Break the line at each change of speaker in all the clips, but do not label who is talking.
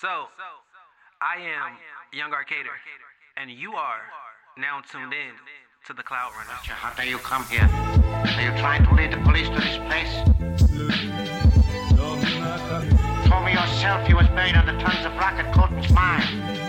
So, I am Young Arcader, and you are now tuned in to the Cloud Runners.
How dare you come here? Are you trying to lead the police to this place? Told me yourself you was buried the tons of rocket Colton's mine.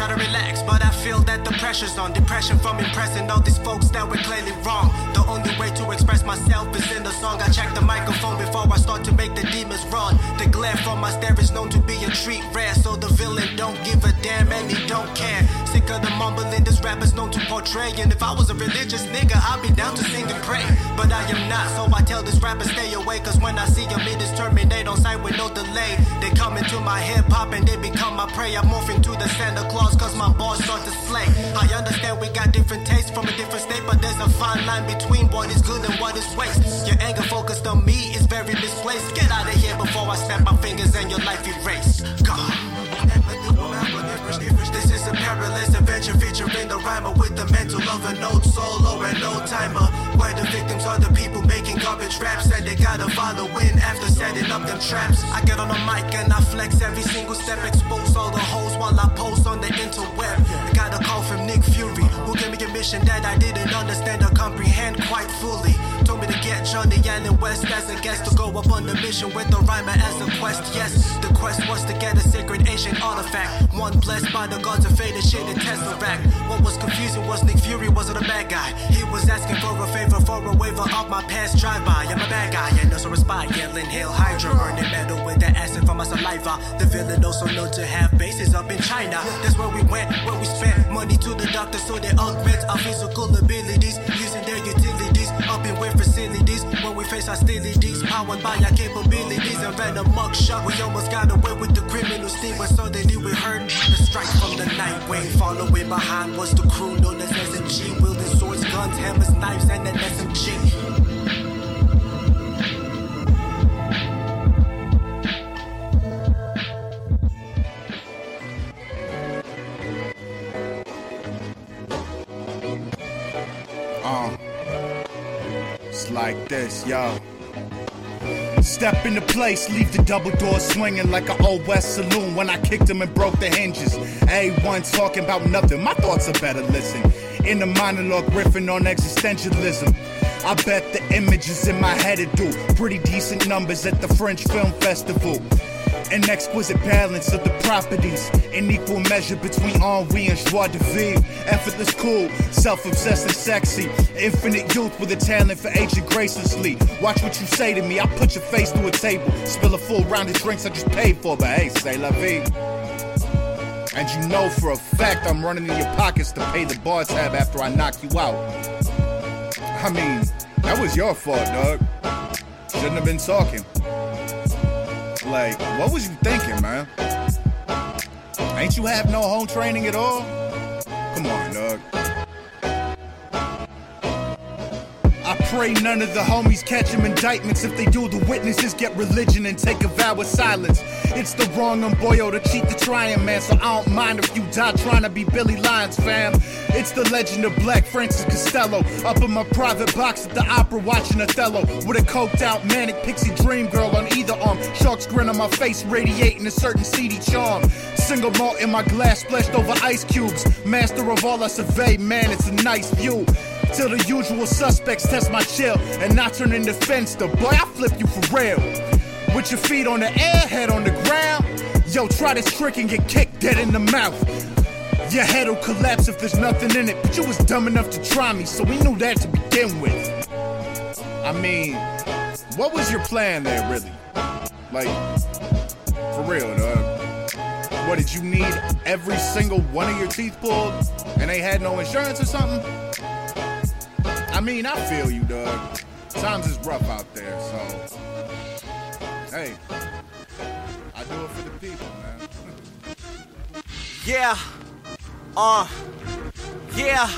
Try to relax, but I feel that the pressure's on. Depression from impressing all these folks that were clearly wrong. The only way to express myself is in the song. I check the microphone before I start to make the demons run. The glare from my stare is known to be a treat rare, so the villain don't give a damn and he don't care. Sick of the mumbling this rapper's known to portray. And if I was a religious nigga, I'd be down to sing and pray. But I am not, so I tell this rapper stay away. Cause when I see him, it is terminate on sight with no delay. They come into my hip hop and they become my prey. I'm morphing to the Santa Claus cause my balls start to slay. I understand we got different tastes from a different state, but there's a fine line between what is good and what is waste. Your anger focused on me is very misplaced. Get out of here before I snap my fingers and your life erased. God. Perilous adventure featuring the rhymer with the mental of an old solo and old timer. Where the victims are the people making garbage raps and they gotta follow in after setting up them traps. I get on the mic and I flex every single step, expose all the holes while I post on the interweb. I got a call from Nick Fury, who gave me a mission that I didn't understand or comprehend quite fully. Told me to get Jhony Allen West as a guest to go up on the mission with the rhymer as a quest. Yes, the quest was to get a sacred ancient artifact. One blessed by the gods of fate and in Tesseract. What was confusing was Nick Fury wasn't a bad guy. He was asking for a favor for a waiver of my past drive-by. I'm a bad guy, and also a spy. Yelling Hail Hydra, burning metal with the acid from my saliva. The villain also known to have bases up in China. That's where we went, where we spent money to the doctor so they augment our physical abilities, hostilities, powered by our capabilities and ran a mug shot. We almost got away with the criminal steam, but so suddenly we heard the strike from the night wave. Following behind was the crew known as SMG, wielding swords, guns, hammers, knives, and an SMG.
Like this, yo. Step into place, leave the double door swinging like an old West saloon when I kicked him and broke the hinges. A1 talking about nothing, my thoughts are better listen. In the monologue, riffing on existentialism. I bet the images in my head do pretty decent numbers at the French Film Festival. An exquisite balance of the properties, in equal measure between ennui and joie de vivre. Effortless, cool, self-obsessed and sexy. Infinite youth with a talent for aging graciously. Watch what you say to me. I put your face through a table, spill a full round of drinks I just paid for, but hey, say la vie. And you know for a fact I'm running in your pockets to pay the bar tab after I knock you out. I mean, that was your fault, dog. Shouldn't have been talking. Like, what was you thinking, man? Ain't you have no home training at all? Come on, dog. Pray none of the homies catch him indictments. If they do, the witnesses get religion and take a vow of silence. It's the wrong on boyo to cheat the trying man, so I don't mind if you die trying to be Billy Lyons, fam. It's the legend of Black Francis Costello. Up in my private box at the opera watching Othello. With a coked out manic pixie dream girl on either arm. Shark's grin on my face radiating a certain seedy charm. Single malt in my glass splashed over ice cubes. Master of all I survey, man, it's a nice view. Till the usual suspects test my chill and not turn in into The Boy, I flip you for real. With your feet on the air, head on the ground. Yo, try this trick and get kicked dead in the mouth. Your head'll collapse if there's nothing in it. But you was dumb enough to try me, so we knew that to begin with. I mean, what was your plan there, really? Like, for real, dog. What did you need every single one of your teeth pulled and they had no insurance or something? I mean, I feel you, dog. Times is rough out there, so hey, I do it for the people, man.
Yeah. Uh. Yeah.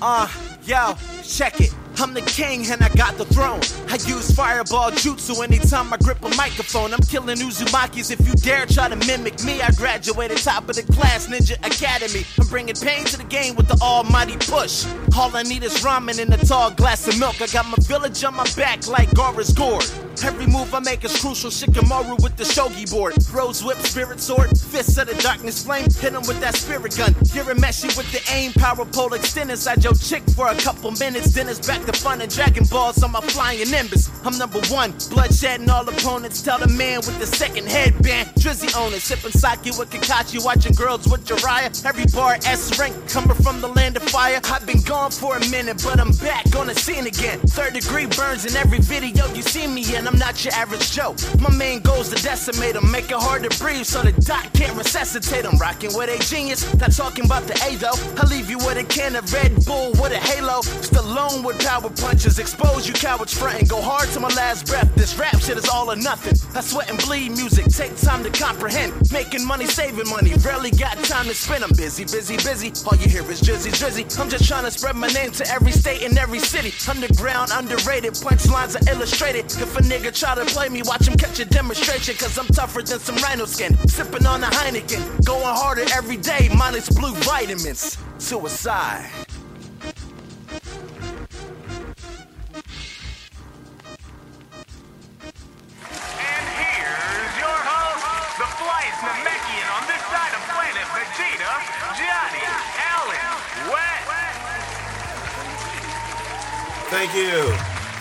Uh. Yo. Check it. I'm the king and I got the throne. I use fireball jutsu anytime I grip a microphone. I'm killing Uzumakis if you dare try to mimic me. I graduated top of the class, Ninja Academy. I'm bringing pain to the game with the almighty push. All I need is ramen and a tall glass of milk. I got my village on my back like Gaara's gourd.
Every move I make is crucial. Shikamaru with the shogi board. Rose whip, spirit sword. Fists of the darkness flame. Hit him with that spirit gun. Gearing meshy with the aim. Power pole extend inside your chick for a couple minutes. Then it's back to fun and Dragon Balls on my flying nimbus. I'm number one. Bloodshed and all opponents. Tell the man with the second headband. Drizzy owner. Sipping sake with Kakashi. Watching girls with Jiraiya. Every bar S rank. Coming from the land of fire. I've been gone for a minute, but I'm back on the scene again. Third degree burns in every video you see me in. I'm not your average Joe. My main goal's to decimate them, make it hard to breathe so the doc can't resuscitate them. Rocking with a genius, not talking about the A though. I leave you with a can of Red Bull with a halo. Stallone with power punches, expose you cowards front and go hard to my last breath. This rap shit is all or nothing. I sweat and bleed music, take time to comprehend. Making money, saving money, rarely got time to spend. I'm busy, busy, busy. All you hear is drizzy, drizzy. I'm just trying to spread my name to every state and every city. Underground, underrated, punchlines are illustrated. If a nigga try to play me, watch him catch a demonstration. Cause I'm tougher than some rhino skin. Sipping on a Heineken, going harder every day, minus blue vitamins. Suicide.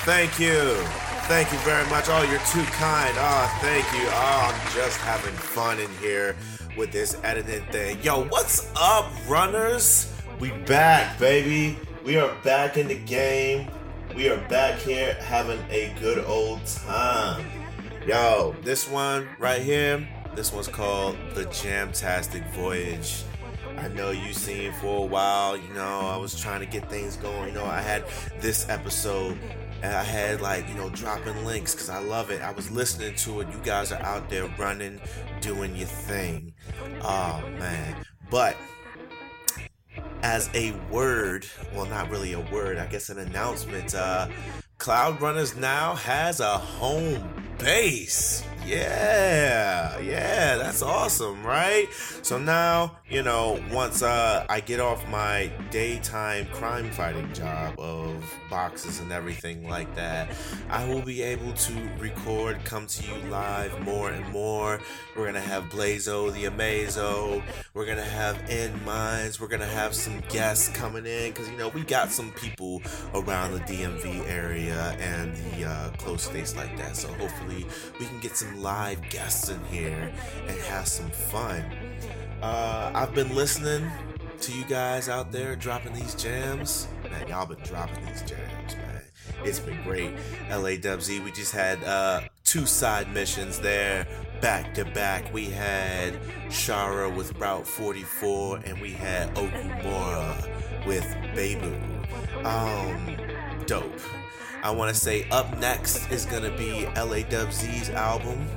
Thank you. Thank you very much. Oh, you're too kind. Oh, thank you. Oh, I'm just having fun in here with this editing thing. Yo, what's up, runners? We back, baby. We are back in the game. We are back here having a good old time. Yo, this one right here, this one's called The Jamtastic Voyage. I know you seen for a while. You know, I was trying to get things going. You know, I had this episode and I had like, you know, dropping links because I love it. I was listening to it. You guys are out there running, doing your thing. Oh, man. But as a word, well, not really a word, I guess an announcement, uh, Cloud Runners now has a home base. Yeah, yeah, that's awesome, right? So now, you know, once uh, I get off my daytime crime fighting job of boxes and everything like that, I will be able to record, come to you live more and more. We're gonna have Blazo the Amazo. We're gonna have End Minds. We're gonna have some guests coming in because you know we got some people around the DMV area and the uh, close states like that. So hopefully we can get some live guests in here and have some fun. Uh, I've been listening to you guys out there dropping these jams. Man, y'all been dropping these jams, man. It's been great. LA WZ, we just had uh, two side missions there back to back. We had Shara with Route 44, and we had Okumura with Babu. Um, dope. I want to say up next is gonna be L.A. LAWZ's album,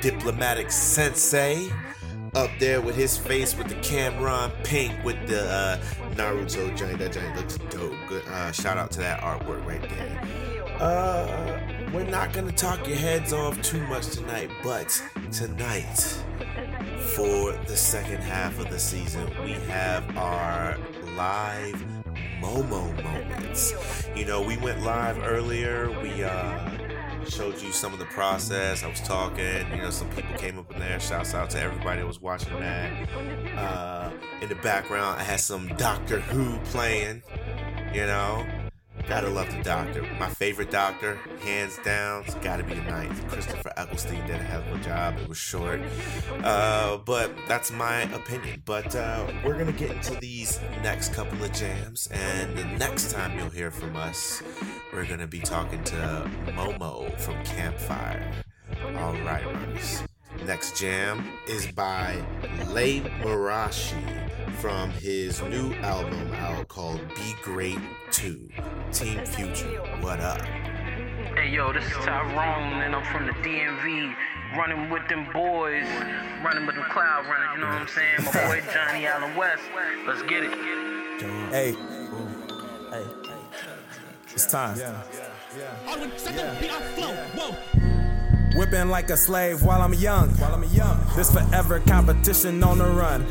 Diplomatic Sensei. Up there with his face with the Cameron pink with the uh, Naruto joint. That joint looks dope. Good. Uh, shout out to that artwork right there. Uh, we're not gonna talk your heads off too much tonight, but tonight, for the second half of the season, we have our live Momo moments. You know, we went live earlier. We uh showed you some of the process. I was talking, you know, some people came up in there. Shouts out to everybody that was watching that. Uh in the background, I had some Doctor Who playing, you know. Gotta love the doctor. My favorite doctor, hands down, it's gotta be the ninth. Christopher Eccleston did a hell of a job. It was short. Uh, but that's my opinion. But uh, we're gonna get into these next couple of jams, and the next time you'll hear from us, we're gonna be talking to Momo from Campfire. Alright, runners. Next jam is by Laye Murashi from his new album out called Be Great 2. Team Future, what up?
Hey yo, this is Tyrone, and I'm from the DMV, running with them boys, running with them cloud runners, you know what I'm saying? My boy Jhony Allen West. Let's get it.
Hey. Hey. It's time. Whipping like a slave while I'm young. While I'm young. This forever competition on the run.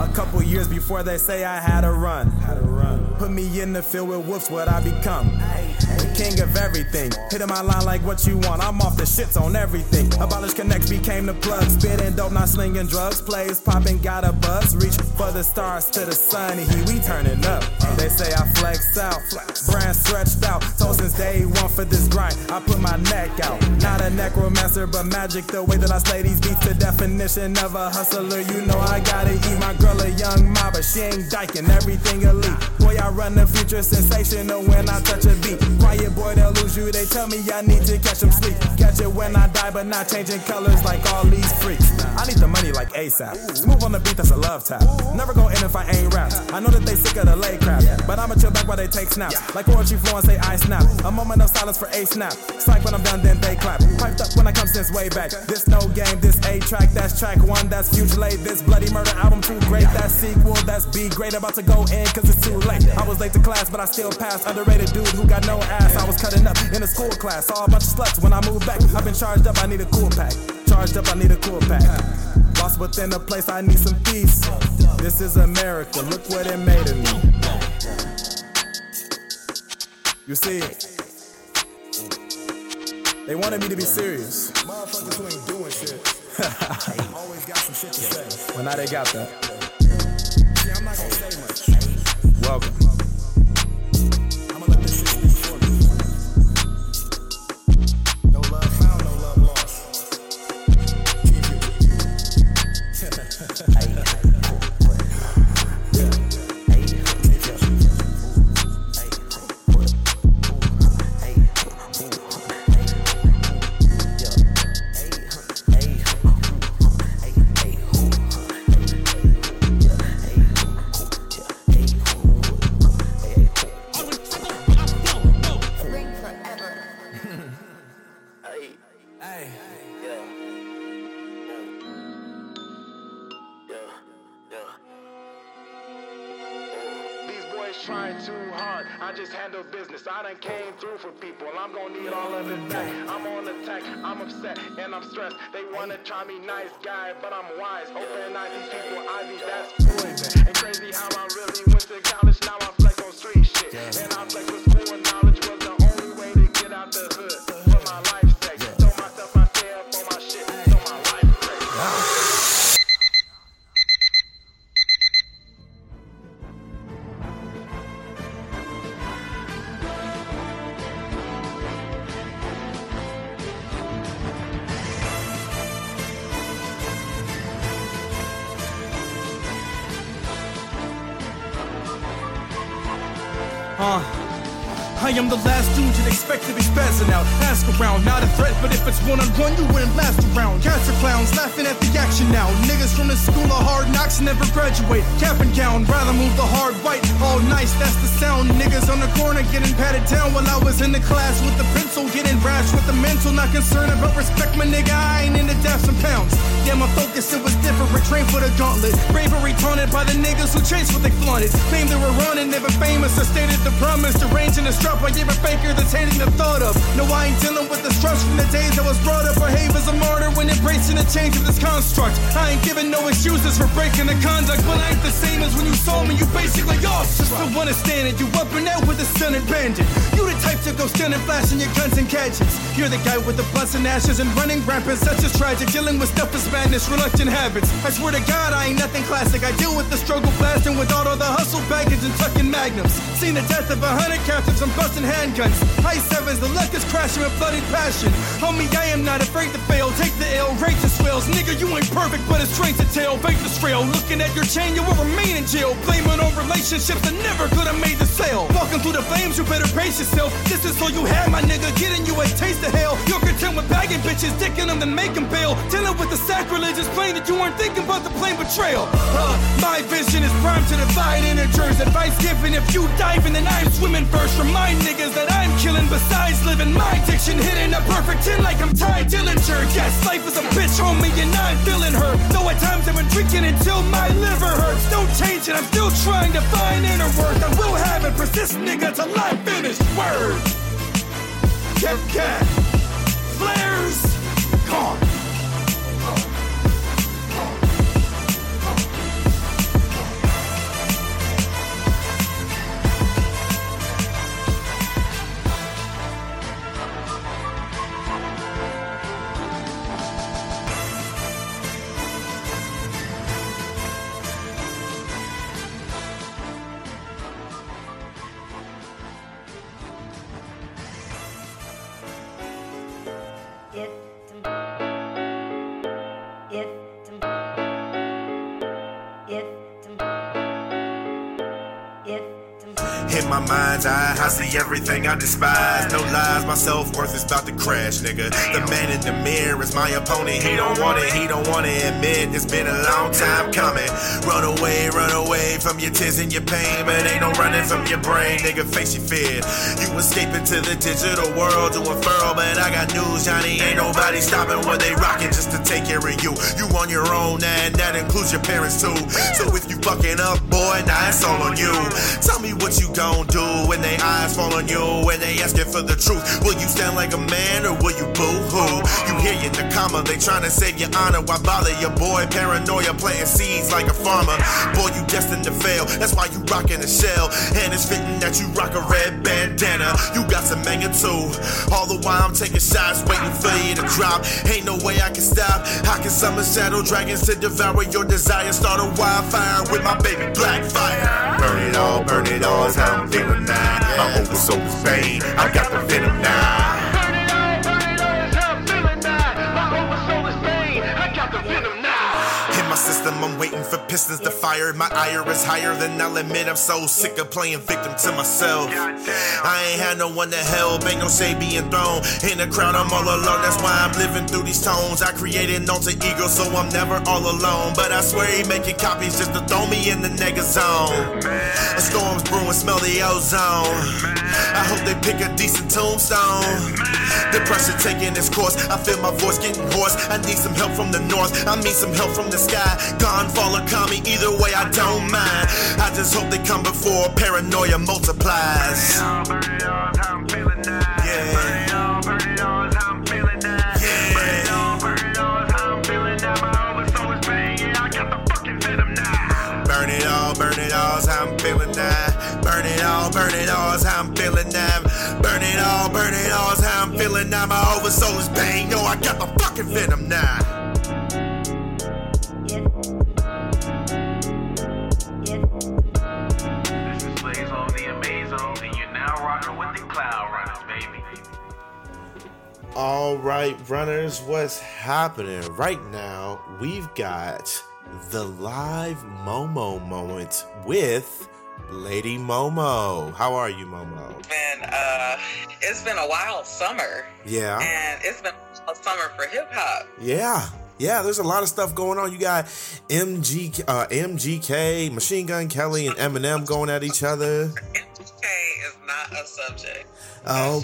A couple years before they say I had a run. Put me in the field with wolves, what I become. The king of everything. Hitting my line like what you want. I'm off the shits on everything. Abolish connects became the plug. Spitting dope, not slinging drugs. Plays popping, got a buzz. Reach for the stars to the sun. He we turning up. They say I flex out. Brand stretched out. Told since day one for this grind. I put my neck out. Not a necromancer, but magic. The way that I slay these beats, the definition of a hustler. You know I gotta eat my girl a young mob, but she ain't dyking. Everything elite. Boy, I run the future sensational when I touch a beat. Quiet boy, they'll lose you. They tell me I need to catch them sleep. Catch it when I die, but not changing colors like all these freaks. I need the money like ASAP. Smooth on the beat, that's a love tap. Never go in if I ain't rapped. I know that they sick of the lay crap, but I'ma chill back while they take snaps. Like poetry flowing, say I snap. A moment of silence for a snap. Psych when I'm done, then they clap. Piped up when I come since way back. This no game, this A track, that's track one, that's future late. This bloody murder album too great. That sequel, that's B great. About to go in, cause it's too late. I was late to class, but I still passed. Underrated dude who got no ass. I was cutting up in a school class. Saw a bunch of sluts when I moved back. I've been charged up, I need a cool pack. Charged up, I need a cool pack. Lost within a place, I need some peace. This is America, look what it made of me. You see, they wanted me to be serious. Motherfuckers who ain't doing shit. Always got some shit to say. Well, now they got that.
To
be out. Ask around, not a threat, but if it's one on one, you wouldn't last around. Cats are clowns, laughing at the action now. Niggas from the school of hard knocks never graduate. Cap and gown, rather move the hard white. All nice, that's the sound. Niggas on the corner getting patted down while I was in the class with the pencil, getting rash with the mental. Not concerned about respect, my nigga. I ain't into deaths and pounds. Yeah, my focus, it was different. Trained for the gauntlet. Bravery taunted by the niggas who chase what they flaunted. Claimed they were running, never famous. I stated the promise to range in the strap. I gave a faker that's hating the thought of. No, I ain't dealing with the stress from the days I was brought up. Behave as a martyr when embracing the change of this construct. I ain't giving no excuses for breaking the conduct, but I ain't the same as when you saw me. You basically lost. Just the one standing, you up and out with a stunning bandit. You the type to go standing, flashing your guns and gadgets. You're the guy with the blunts and ashes and running rampant, such as tragic. Dealing with stuff is madness, reluctant habits. I swear to God, I ain't nothing classic. I deal with the struggle blasting without all the hustle baggage and tucking magnums. Seen the death of a hundred captives, I'm busting handguns. High sevens, the luck is crashing with bloody passion. Homie, I am not afraid to fail. Take the L, righteous swells. Nigga, you ain't perfect, but it's straight to tell. Fake the trail. Looking at your chain, you will remain in jail. Blaming on relationships that never could have made the sale. Walking through the flames, you better pace yourself. This is all you have, my nigga. Getting you a taste of hell. You're content with bagging bitches, dicking them, then them bail. Dealing with the sacrilegious plain that you weren't thinking about the plain betrayal. My vision is primed to divide integers. Advice given if you dive in, then I'm swimming first. Remind niggas that I'm killing besides living. My addiction hitting a perfect 10 like I'm Tye Dillinger. Yes, life is a bitch, homie, and I'm feeling her. Though at times I've been drinking until my liver hurts. Don't change it, I'm still trying to find inner worth. I will have it, persist, nigga, till I finish. Word. Cat cat. Flares. gone.
Everything I despise. No lies, my self worth is about to crash, nigga. The man in the mirror is my opponent. He don't want it, he don't want to admit it's been a long time coming. Run away, run away from your tears and your pain, but ain't no running from your brain, nigga. Face your fear. You escaping to the digital world to unfurl, but I got news, Johnny. Ain't nobody stopping what they rocking just to take care of you. You on your own, and that includes your parents too. So if you fucking up, boy, it's all on you. Tell me what you gon' do when they eyes fall on you, when they asking for the truth. Will you stand like a man or will you boo hoo? You hear in the comma, they trying to save your honor. Why bother your boy? Paranoia planting seeds like a farmer. Boy, you destined to fail. That's why you rockin' a shell. And it's fitting that you rock a red bandana. You got some manga too. All the while I'm taking shots, waiting for you to drop. Ain't no way I can stop. I can summon shadow dragons to devour your desire. Start a wildfire with my baby black fire. Burn it all, burn it all, is how I'm feeling now. My oversoul is pain. I got the venom now. For pistons to fire. My ire is higher than I'll admit. I'm so sick of playing victim to myself. I ain't had no one to help, ain't no shade being thrown. In the crowd, I'm all alone. That's why I'm living through these tones. I created an alter ego, so I'm never all alone. But I swear he making copies just to throw me in the nigga zone. A storm's brewing, smell the ozone. I hope they pick a decent tombstone. Depression taking its course. I feel my voice getting hoarse. I need some help from the north. I need some help from the sky. Gone, fall, or call me. Either way, I don't mind. I just hope they come before paranoia multiplies. Burn it all, burn it all, is how I'm feeling. Burn it all, burn it all, how I'm feeling now. My oversoul is pain.
Yeah, I got the fucking venom now.
Burn it all, burn it all, I'm feeling now. Burn it all, burn it all, is how I'm feeling now. My oversoul is pain, yo, I got the fucking venom now. All right, runners, what's happening right now? We've got the live Momo moment with Lady Momo. How are you, Momo?
Man, uh, it's been a wild summer,
Yeah.
and it's been a summer for hip hop.
Yeah. Yeah, there's a lot of stuff going on. You got MG, uh, MGK, Machine Gun Kelly, and Eminem going at each other.
MGK is not a subject.
Oh,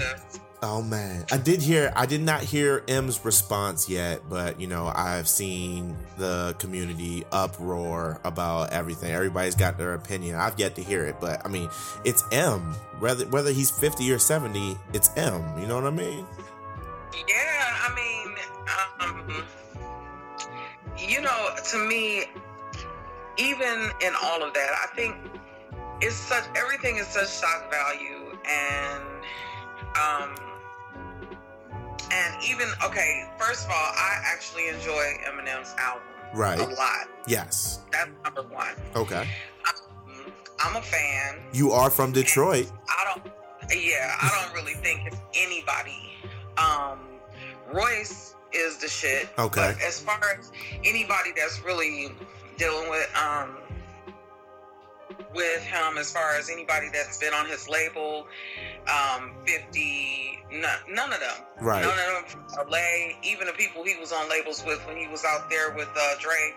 oh man! I did hear. I did not hear M's response yet, but you know, I've seen the community uproar about everything. Everybody's got their opinion. I've yet to hear it, but I mean, it's M. Whether whether he's fifty or seventy, it's M. You know what I mean?
Yeah, I mean, um, you know, to me, even in all of that, I think it's such everything is such shock value, and um, and even okay. First of all, I actually enjoy Eminem's album
Right.
a lot.
Yes.
That's number one.
Okay.
I'm a fan.
You are from Detroit.
I don't. Yeah, I don't really think it's anybody. Um, Royce is the shit.
Okay.
But as far as anybody that's really dealing with um with him, as far as anybody that's been on his label, um, fifty, none, none of them.
Right.
None of them from LA. Even the people he was on labels with when he was out there with uh, Dre,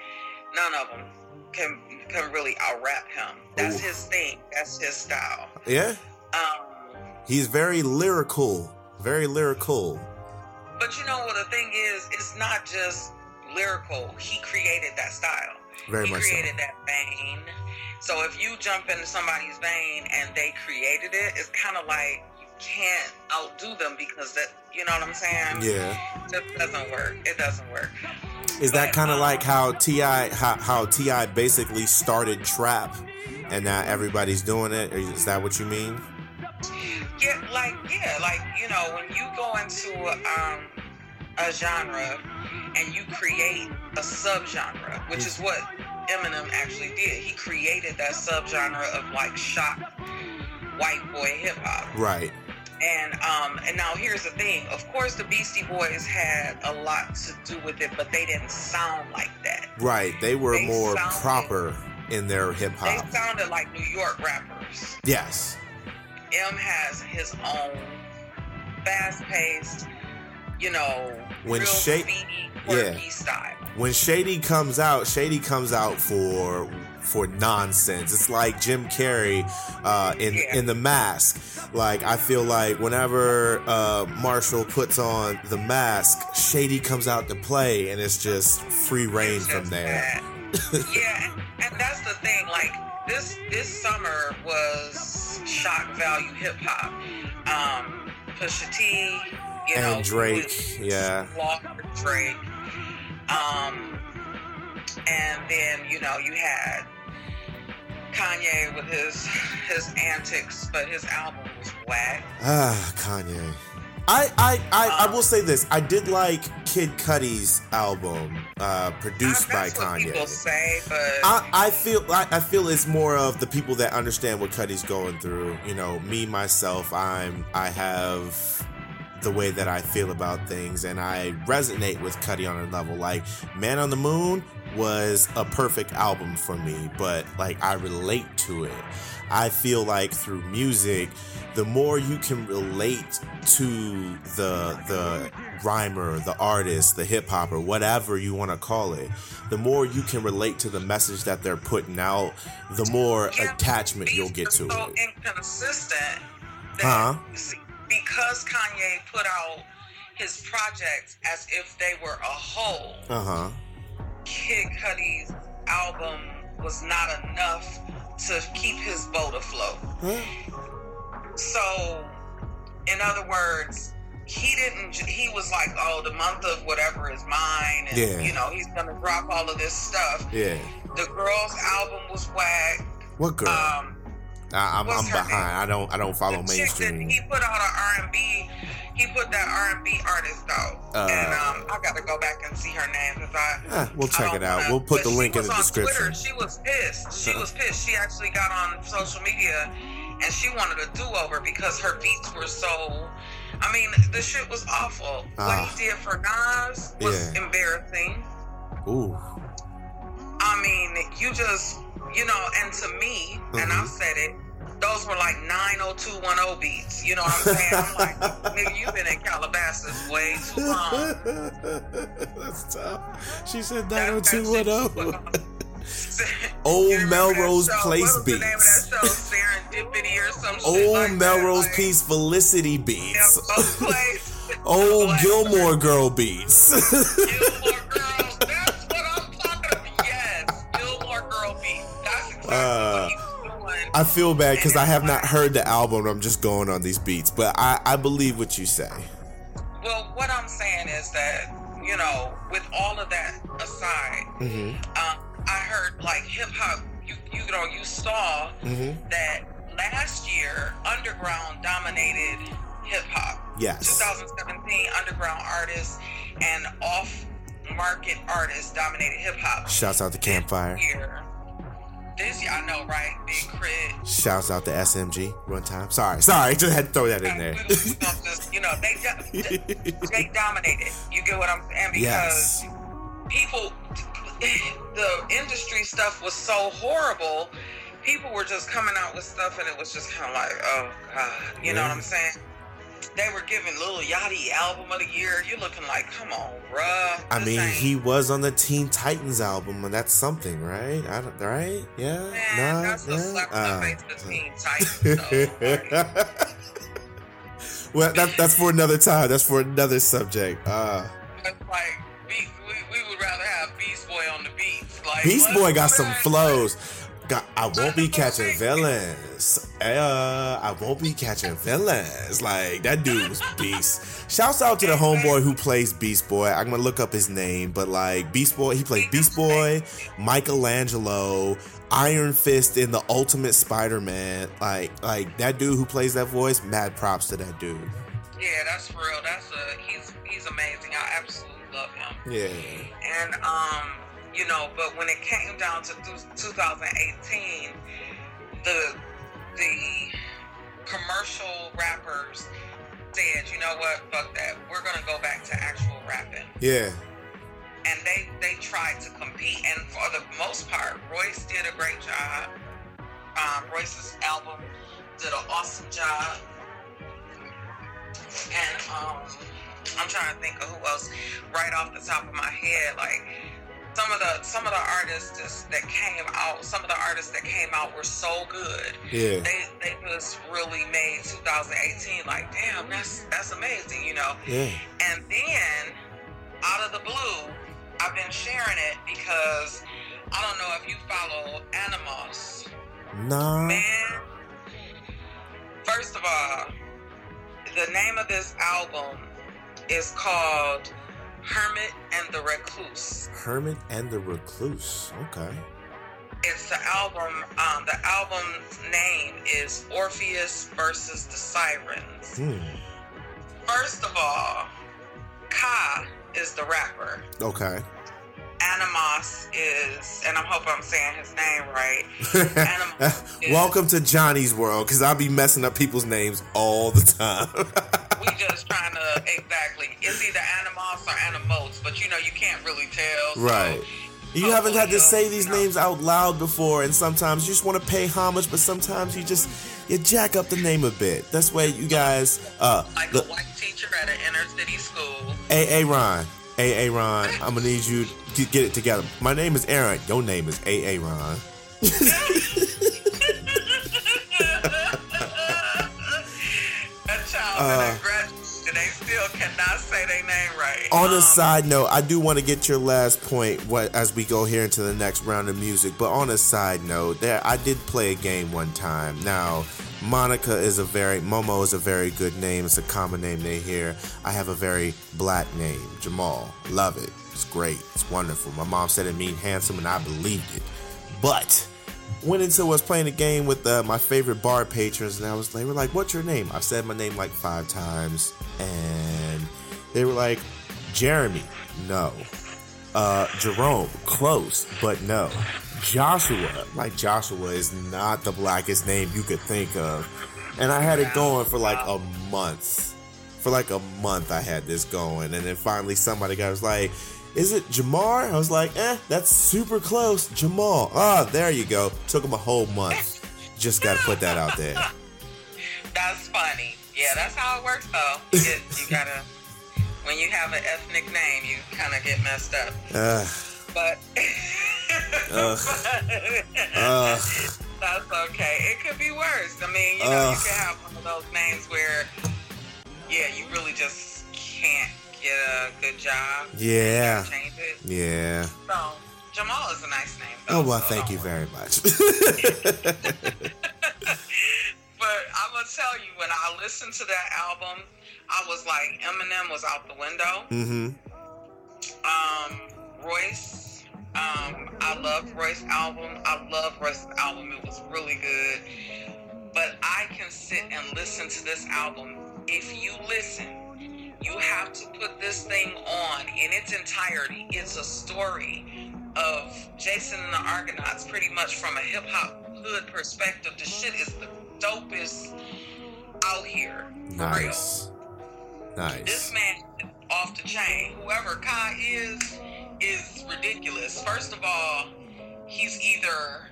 none of them can can really out rap him. That's
Ooh.
his thing. That's his style.
Yeah.
Um,
He's very lyrical. Very lyrical.
But you know what the thing is, it's not just lyrical. He created that style.
Very
he
much so.
created that vein. So if you jump into somebody's vein and they created it, it's kind of like you can't outdo them because that you know what I'm saying?
Yeah.
It just doesn't work. It doesn't work.
Is that kind of
um,
like how T.I. how, how T.I. basically started trap, and now everybody's doing it? Is that what you mean?
Yeah, like yeah, like you know, when you go into um, a genre and you create a subgenre, which is what Eminem actually did. He created that subgenre of like shock white boy hip hop.
Right.
And um, and now here's the thing. Of course, the Beastie Boys had a lot to do with it, but they didn't sound like that.
Right. They were
They
more
sounded-
proper in their hip hop.
They sounded like New York rappers.
Yes.
M has his own fast-paced, you know,
When
real
Sha-
speedy,
yeah.
quirky style.
When Shady comes out, Shady comes out for for nonsense. It's like Jim Carrey uh, in
Yeah.
in The Mask. Like I feel like whenever uh, Marshall puts on The Mask, Shady comes out to play, and it's just free reign from there.
yeah, and, and that's the thing. Like this this summer was shock value hip hop. Um, Pusha T, you know,
And Drake, yeah.
Walker Drake. Um, and then you know you had Kanye with his his antics, but his album was whack.
Ah, Kanye. I, I, I, I will say this. I did like Kid Cudi's album, uh, produced by Kanye.
people say, but
I, I feel I, I feel it's more of the people that understand what Cudi's going through. You know, me myself, I'm I have the way that I feel about things, and I resonate with Cudi on a level. Like Man on the Moon was a perfect album for me, but like I relate to it. I feel like through music, the more you can relate to the the rhymer, the artist, the hip hopper, whatever you want to call it, the more you can relate to the message that they're putting out, the more attachment you'll get to
so
it.
inconsistent
Huh?
Because Kanye put out his projects as if they were a whole.
Uh huh.
Kid Cudi's album was not enough to keep his boat afloat. So, in other words, he didn't. He was like, "Oh, the month of whatever is mine," and
Yeah.
you know, he's gonna drop all of this stuff.
Yeah.
The girl's album was whack.
What girl?
Um,
I, I'm,
what's
I'm
her
behind. I don't I don't follow
the chick that
mainstream.
he put out an R&B. He put that R&B artist out,
Uh,
and um, I got to go back and see her name because I.
Ah, we'll check
don't
it out.
wanna-
We'll put the link in the description.
Twitter. She was pissed. She was pissed. She actually got on social media and she wanted a do-over because her beats were so. I mean, the shit was awful.
Ah.
what he did for Nas was
Yeah.
embarrassing.
Ooh.
I mean, you just, you know, and to me, and
Mm-hmm.
I've said it, those were like 90210 beats. You know what I'm saying? I'm like, nigga, you've been in Calabasas way too long.
That's tough. She said
That- that
90210. Old Melrose? Place beats.
the name of that show? Serendipity or some shit
Old
like
Melrose
that.
Peace Felicity beats.
Old
Gilmore Girl beats.
Gilmore Girls.
Uh,
what he was doing.
I feel bad because I have not heard the album. I'm just going on these beats, but I, I believe what you say.
Well, what I'm saying is that, you know, with all of that aside,
Mm-hmm.
um, I heard like hip hop, you, you know, you saw
Mm-hmm.
that last year, Underground dominated hip hop.
Yes.
2017, Underground artists and off market artists dominated hip hop.
Shouts out to Campfire.
Year. This I know, right? Big Crit.
Shouts out to SMG. runtime. time. Sorry, sorry. Just had to throw that in there.
you know, they they dominated. You get what I'm saying? Because
Yes.
people, the industry stuff was so horrible. People were just coming out with stuff, and it was just kind of like, oh god, you know what I'm saying? They were giving Lil Yachty album of the year. You're looking like, come on, bruh.
I mean,
ain't-
he was on the Teen Titans album, and that's something, right? I don't, right? Yeah.
Man,
nah,
that's
yeah.
slap in the face to Teen Titans. though.
well, that, that's for another time. That's for another subject. Uh,
It's like Beast, we, we would rather have Beast Boy on the beats. Like
Beast Boy got some flows. Got- I won't be catching villains. Uh, I won't be catching villains. Like that dude was beast. Shouts out to the homeboy who plays Beast Boy. I'm gonna look up his name, but like Beast Boy, he played Beast Boy, Michelangelo, Iron Fist in the Ultimate Spider-Man. Like, like that dude who plays that voice. Mad props to that dude.
Yeah, that's real. That's a he's he's amazing. I absolutely love him.
Yeah.
And um, you know, but when it came down to th- 2018, the the commercial rappers said, you know what, fuck that. We're gonna go back to actual rapping.
Yeah.
And they they tried to compete, and for the most part, Royce did a great job. Um, Royce's album did an awesome job. And um, I'm trying to think of who else right off the top of my head. Like some of the some of the artists just, that came out, some of the artists that came out were so good.
Yeah.
They they just really made 2018 like, damn, that's that's amazing, you know.
Yeah.
And then out of the blue, I've been sharing it because I don't know if you follow Animoss.
Nah.
Man, first of all, the name of this album is called Hermit and the Recluse.
Hermit and the Recluse. Okay.
It's the album, um, the album's name is Orpheus versus the Sirens.
Hmm.
First of all, Ka is the rapper.
Okay.
Animoss is, and I hope I'm saying his name right.
Welcome to Johnny's world, because I'll be messing up people's names all the time.
we just trying to exactly. It's either Animoss or Animoss, but you know you can't really tell. so-
right. You haven't had to say these names out loud before, and sometimes you just want to pay homage, but sometimes you just you jack up the name a bit. That's why you guys, uh,
Like
look,
a white teacher at an inner city school.
AA Ron, AA Ron, I'm gonna need you to get it together. My name is Aaron. Your name is AA Ron.
That child
Uh,
they still cannot say their name right.
On a
Um,
side note, I do want to get your last point what, as we go here into the next round of music. But on a side note, there I did play a game one time. Now, Monica is a very Momo is a very good name. It's a common name they hear. I have a very black name, Jamal. Love it. It's great. It's wonderful. My mom said it mean handsome, and I believed it. But went into was playing a game with uh, my favorite bar patrons, and I was they were like, "What's your name?" I said my name like five times, and they were like, "Jeremy, no." Uh, Jerome, close, but no. Joshua, like Joshua is not the blackest name you could think of, and I had it going for like a month. For like a month, I had this going, and then finally somebody got was like, "Is it Jamar?" I was like, "Eh, that's super close, Jamal." Ah, there you go. Took him a whole month. Just got to put that out there.
That's funny. Yeah, that's how it works though. You, get, you gotta, when you have an ethnic name, you kind of get messed up.
Ugh.
But
Ugh. Ugh.
that's okay. It could be worse. I mean, you know, you
Ugh.
can have one of those names where, yeah, you really just can't get a good job.
Yeah.
Change it.
Yeah.
So Jamal is a nice name.
Oh well, thank you very much.
But I'm gonna tell you, when I listened to that album, I was like, Eminem was out the window.
mm-hmm.
Um, Royce, um, I love Royce's album. I love Royce's album. It was really good. But I can sit and listen to this album. If you listen, you have to put this thing on in its entirety. It's a story of Jason and the Argonauts, pretty much from a hip hop hood perspective. The shit is the dopest out here. For real.
Nice. Nice.
This man is off the chain. Whoever Kai is, is ridiculous. First of all, he's either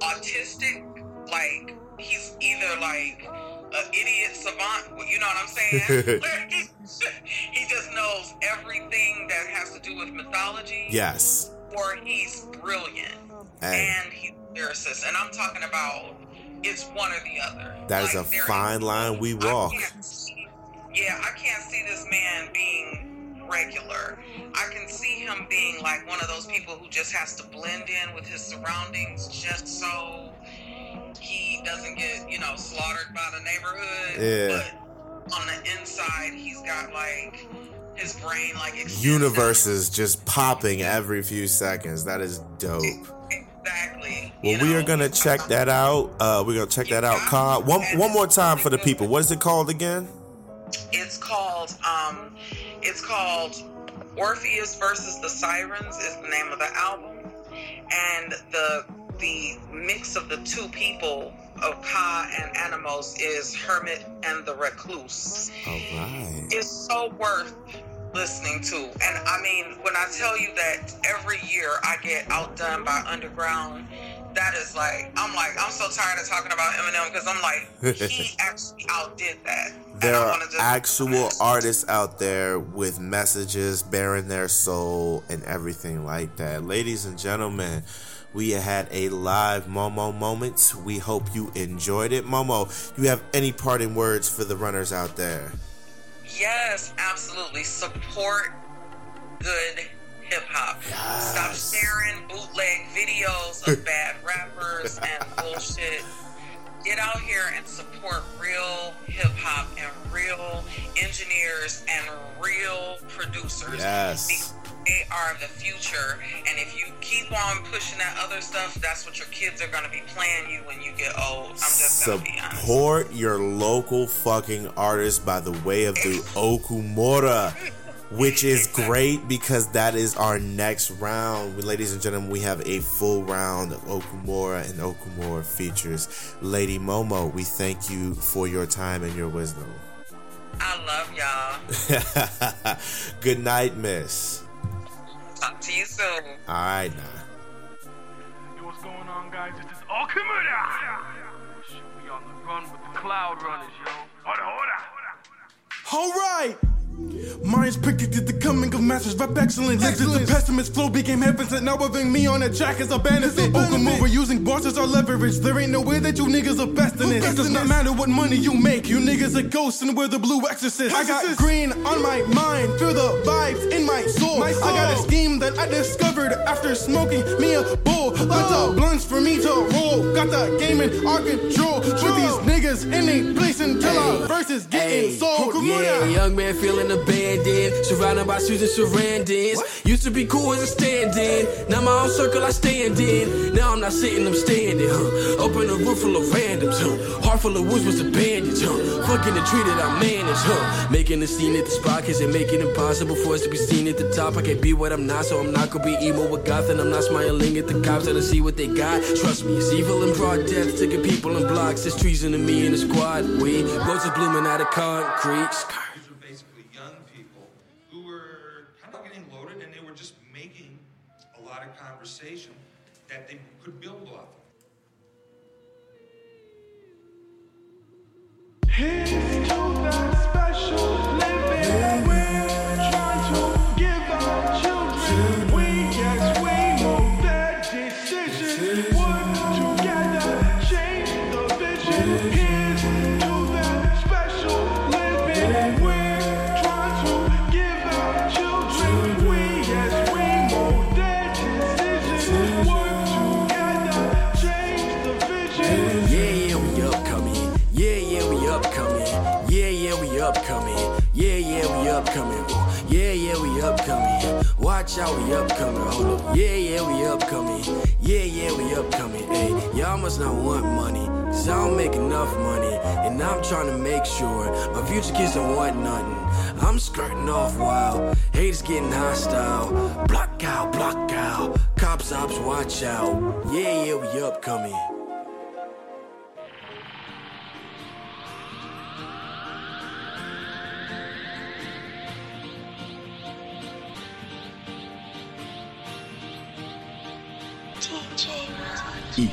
autistic, like he's either like an idiot savant. You know what I'm saying? he just knows everything that has to do with mythology.
Yes.
Or he's brilliant
Hey.
and he's a lyricist. And I'm talking about it's one or the other.
That is
Like,
a
there
fine line we walk.
can't see- yeah, I can't see this man being regular. I can see him being like one of those people who just has to blend in with his surroundings just so he doesn't get, you know, slaughtered by the neighborhood.
Yeah.
But on the inside, he's got like his brain like extends
Universes just popping every few seconds. That is dope.
Exactly.
Well, we are gonna check that out. Uh, we're gonna check that out. Con, one one more time for the people. What is it called again?
It's called um, it's called Orpheus versus the Sirens is the name of the album, and the the mix of the two people of Ka and Animoss is Hermit and the Recluse.
All right.
It's so worth listening to. And I mean, when I tell you that every year I get outdone by Underground, that is like, I'm like, I'm so tired of talking about Eminem because I'm like, he actually outdid that.
There are actual artists out there with messages bearing their soul and everything like that. Ladies and gentlemen, we had a live Momo moment. We hope you enjoyed it. Momo, you have any parting words for the runners out there?
Yes, absolutely. Support good hip hop. Stop sharing bootleg videos of bad rappers and bullshit. Get out here and support real hip hop and real engineers and real producers.
Yes.
They are the future. And if you keep on pushing that other stuff, that's what your kids are going to be playing you when you get old. I'm just going to be honest.
Support your local fucking artist by the way of the Okumura, which is great because that is our next round. Ladies and gentlemen, we have a full round of Okumura and Okumura features. Lady Momo, we thank you for your time and your wisdom.
I love y'all.
Good night, miss.
Talk to you soon.
All right, now.
Yo, what's going on, guys? This is Okumura. We on the run with the Cloud Runners, yo. Hold on, hold on.
All right. Minds predicted the coming of masters, rap excellence. Excellence. The pessimist flow became heavens, and now having me on a track is a benefit. Okumura using bars as our leverage. There ain't no way that you niggas are best in it. It does not matter what money you make, you niggas are ghosts and we're the blue exorcist. I got green on my mind, feel the vibes in my soul. I got a scheme that I discovered after smoking me a bowl. Got the blunts for me to roll. Got the game in our control. With these niggas in a place until our verses getting sold.
Yeah, young man feeling abandoned, surrounded by Susan Sarandons. Used to be cool as a stand-in, now my own circle I stand in. Now I'm not sitting, I'm standing. Huh? Open a roof full of randoms, huh? Heart full of wounds was a bandage, huh? Fucking the tree that I manage, huh? Making a scene at the spot, cause it make it impossible for us to be seen at the top. I can't be what I'm not, so I'm not gonna be emo with goth, and I'm not smiling at the cops. I don't see what they got. Trust me, it's evil and broad death, taking people in blocks. There's treason to me and the squad. We roses blooming out of concrete.
These were basically young people who were kind of getting loaded and they were just making a lot of conversation that they could build off of.
Here's
out, we upcoming. Hold up. Yeah, yeah, we upcoming. Yeah, yeah, we upcoming. Hey, y'all must not want money. Cause I don't make enough money. And I'm trying to make sure my future kids don't want nothing. I'm skirting off wild. Haters getting hostile. Block out, block out. Cops, ops, watch out. Yeah, yeah, we upcoming.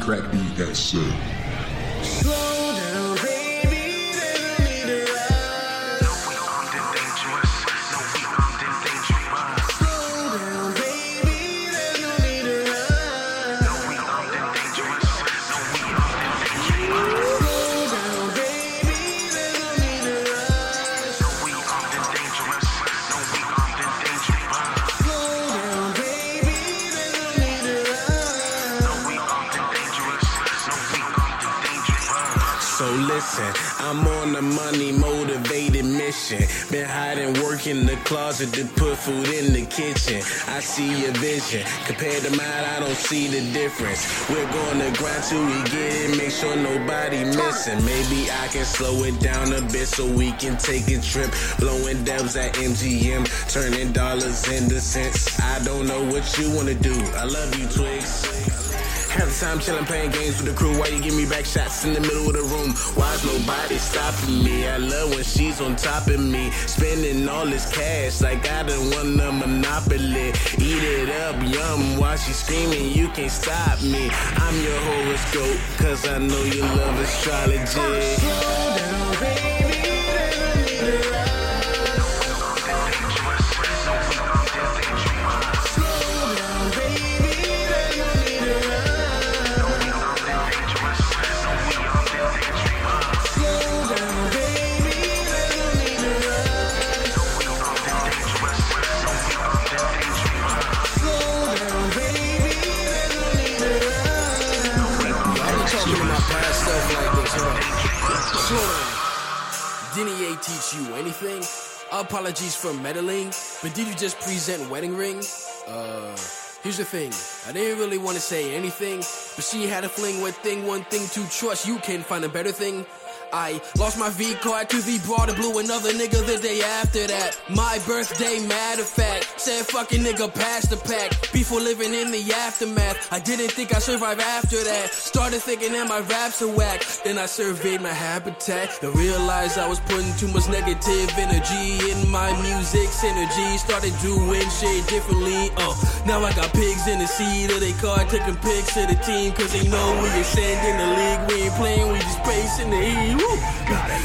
Crack beat that shit.
In the closet to put food in the kitchen. I see your vision. Compared to mine, I don't see the difference. We're gonna grind till we get it, make sure nobody missing. Maybe I can slow it down a bit so we can take a trip. Blowing dubs at MGM, turning dollars into cents. I don't know what you wanna do. I love you, Twigs. Half the time chillin' playing games with the crew. Why you give me back shots in the middle of the room? Why's nobody stopping me? I love when she's on top of me. Spending all this cash like I done won the monopoly. Eat it up, yum. While she screaming, you can't stop me. I'm your horoscope, cause I know you love astrology. Slow down, teach you anything? Apologies for meddling, but did you just present wedding ring? Uh, here's the thing. I didn't really want to say anything, but she had a fling with thing, one thing to trust. You can find a better thing. I lost my V card to the brought and blew another nigga the day after that. My birthday, matter fact, said fucking nigga pass the pack. Before living in the aftermath, I didn't think I'd survive after that. Started thinking that my raps are whack. Then I surveyed my habitat and realized I was putting too much negative energy in my music synergy. Started doing shit differently. Uh, now I got pigs in the seat of they car taking pics of the team cause they know we ascend in the league. We ain't playing, we just pacing the heat.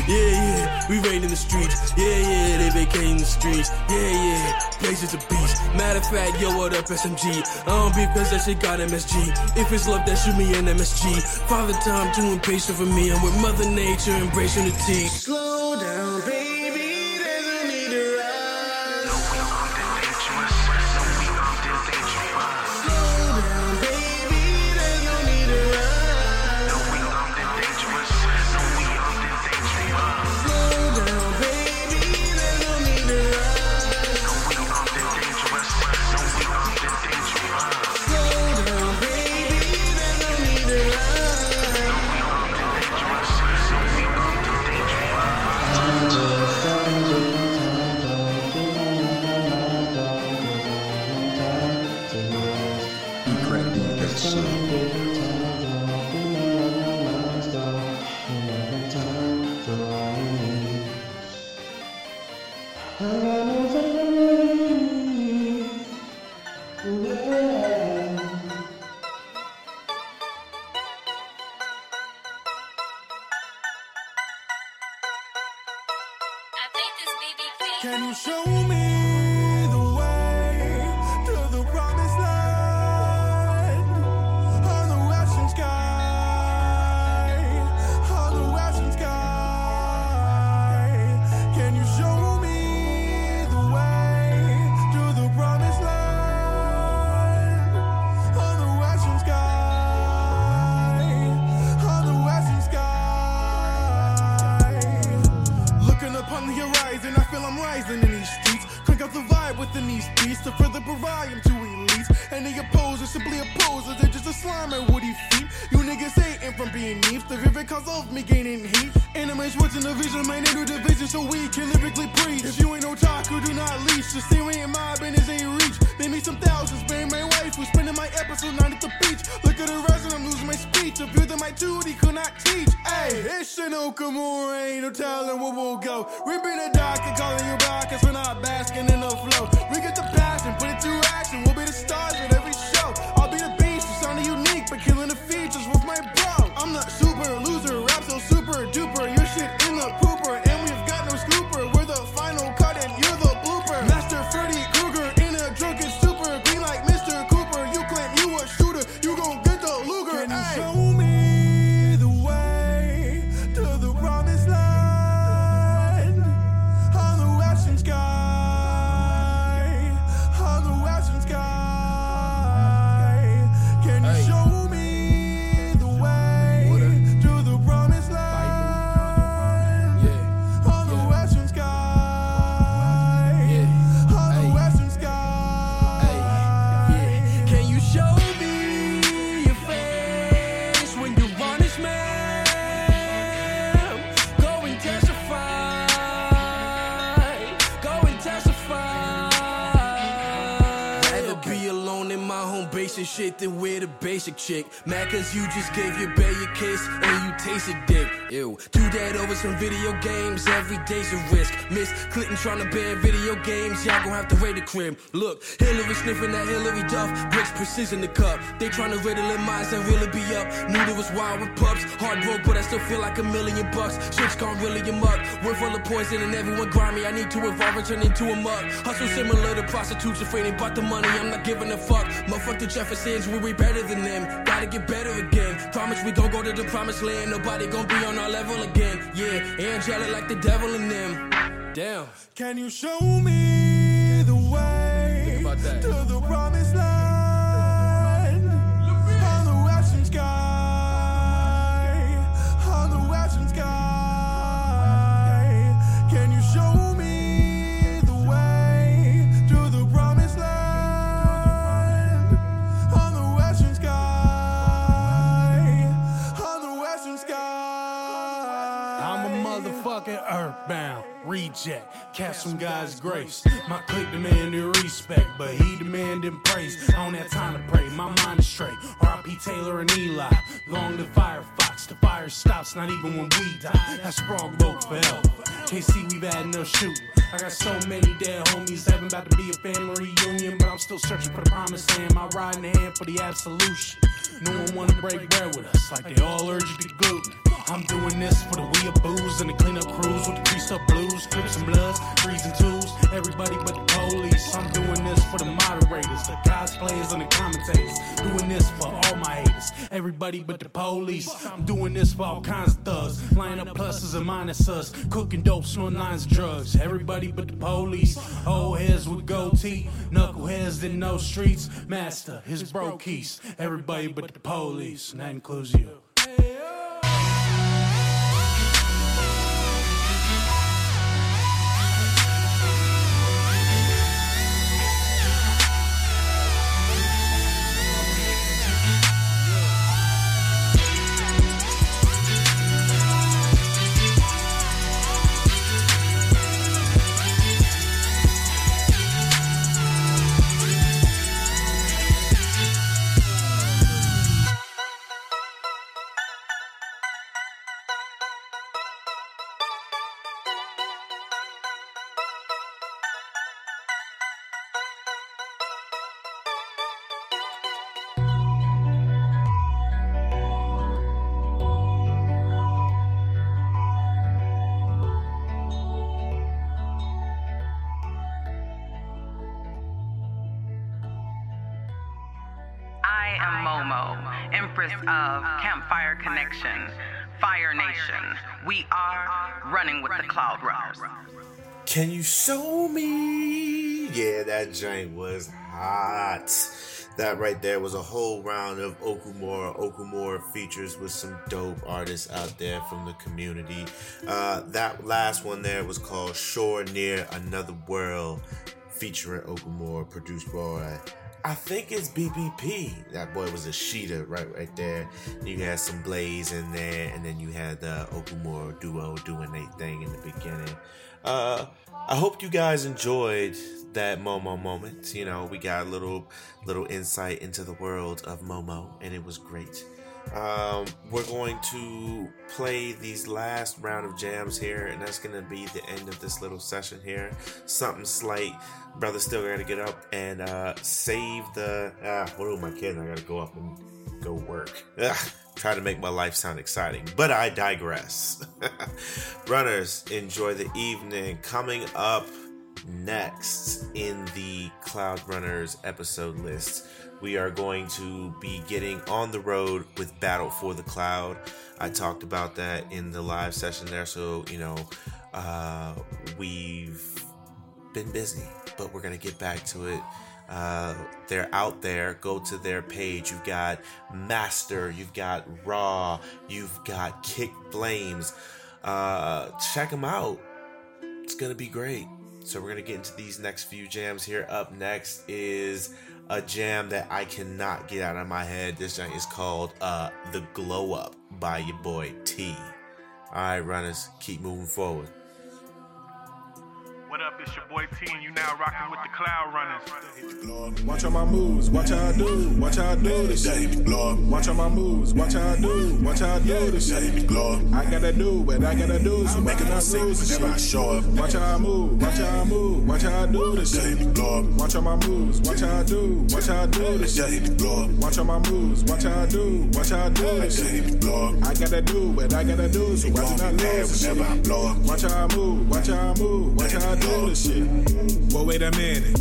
Yeah, yeah, we rain in the streets. Yeah, yeah, they vacating the streets. Yeah, yeah, place is a beast. Matter of fact, yo, what up, SMG? I don't be cause that shit got MSG. If it's love, that shoot me an MSG. Father time too impatient for me. I'm with Mother Nature, embracing the T. Slow down, baby,
my speech. A view that my duty could not teach. Hey, it's Shinokamura, ain't no telling where we'll go. We've been a doctor calling you back, cause we're not basking in
basic shit, then we're the basic chick. Mad cause you just gave your bae your kiss and you tasted dick. Ew. Do that over some video games, every day's a risk. Miss Clinton trying to ban video games, y'all gon' have to raid the crib. Look, Hillary sniffing that Hilary Duff, bricks precision the cup. They trying to riddle in minds that really be up. Knew there was wild with pups, heart broke, but I still feel like a million bucks. Shit's gone really amok. We're full of poison and everyone grimy. I need to evolve and turn into a mug. Hustle similar to prostitutes, afraid they bought the money. I'm not giving a fuck. Motherfuck the Jeffersons, we we better than them. Gotta get better again. Promise we gon' go to the promised land. Nobody gon' be on our level again. Yeah, Angela like the devil in them. Damn.
Can you show me the way
Think about that.
to the promised land? Reject. Catch some guy's grace. My clique demanded respect, but he demanded praise. I don't have time to pray. My mind is straight. R.I.P. Taylor and Eli. Long to Firefox. The fire stops not even when we die. That sprawl broke forever. Can't see we've had enough shooting. I got so many dead homies. Heaven about to be a family reunion, but I'm still searching for the promised land. My riding hand for the absolution. No one wanna break bread with us, like they all allergic to gluten. I'm doing this for the of booze and the cleanup crews with the creased up blues, crips and bloods, threes and twos. Everybody but the police. I'm doing this for the moderators, the cosplayers and the commentators. Doing this for all my haters. Everybody but the police. I'm doing this for all kinds of thugs. Line up pluses and minuses. Cooking dope, snorting lines of drugs. Everybody but the police. Old heads with goatee. Knuckleheads that know streets. Master, his bro keys. Everybody but the police. And that includes you.
Empress of Campfire Connection, Fire Nation. We are running with the Cloud Runners.
Can you show me? Yeah, that joint was hot. That right there was a whole round of Okumura. Okumura features with some dope artists out there from the community. Uh, that last one there was called Shore Near Another World, featuring Okumura, produced by I think it's BBP. That boy was a sheeter right right there. You had some Blaze in there, and then you had the Okumura duo doing their thing in the beginning. Uh, I hope you guys enjoyed that Momo moment. You know, we got a little little insight into the world of Momo, and it was great. Um, we're going to play these last round of jams here, and that's gonna be the end of this little session here. Something slight. Brother still gotta get up and uh, save the. Ah, what am I kidding? I gotta go up and go work. Ugh, try to make my life sound exciting, but I digress. Runners, enjoy the evening. Coming up next in the Cloud Runners episode list, we are going to be getting on the road with Battle for the Cloud. I talked about that in the live session there, so you know, uh, we've been busy, but we're gonna get back to it. Uh, they're out there. Go to their page. You've got Master, you've got Raw, you've got Kick Flames. Uh, check them out. It's gonna be great. So we're gonna get into these next few jams here. Up next is a jam that I cannot get out of my head. This jam is called uh, "The Glow Up" by your boy T. All right, runners, keep moving forward.
What up? It's your boy T, and you now rocking with the Cloud Runners.
Watch all my moves, watch how I do, watch how I do this shit. Watch all my moves, watch how I do, watch how I do this shit. I gotta do what I gotta do, so making my rules and shit. I show up. Watch how I move, watch how I move, watch how I do this shit. Watch all my moves, watch how I do, watch how I do this shit. Watch all my moves, watch how I do, watch how I do this shit. I gotta do what I gotta do, so watch how I lose and shit. Watch how I move, watch how I move, watch how I do this shit. Well, wait a minute.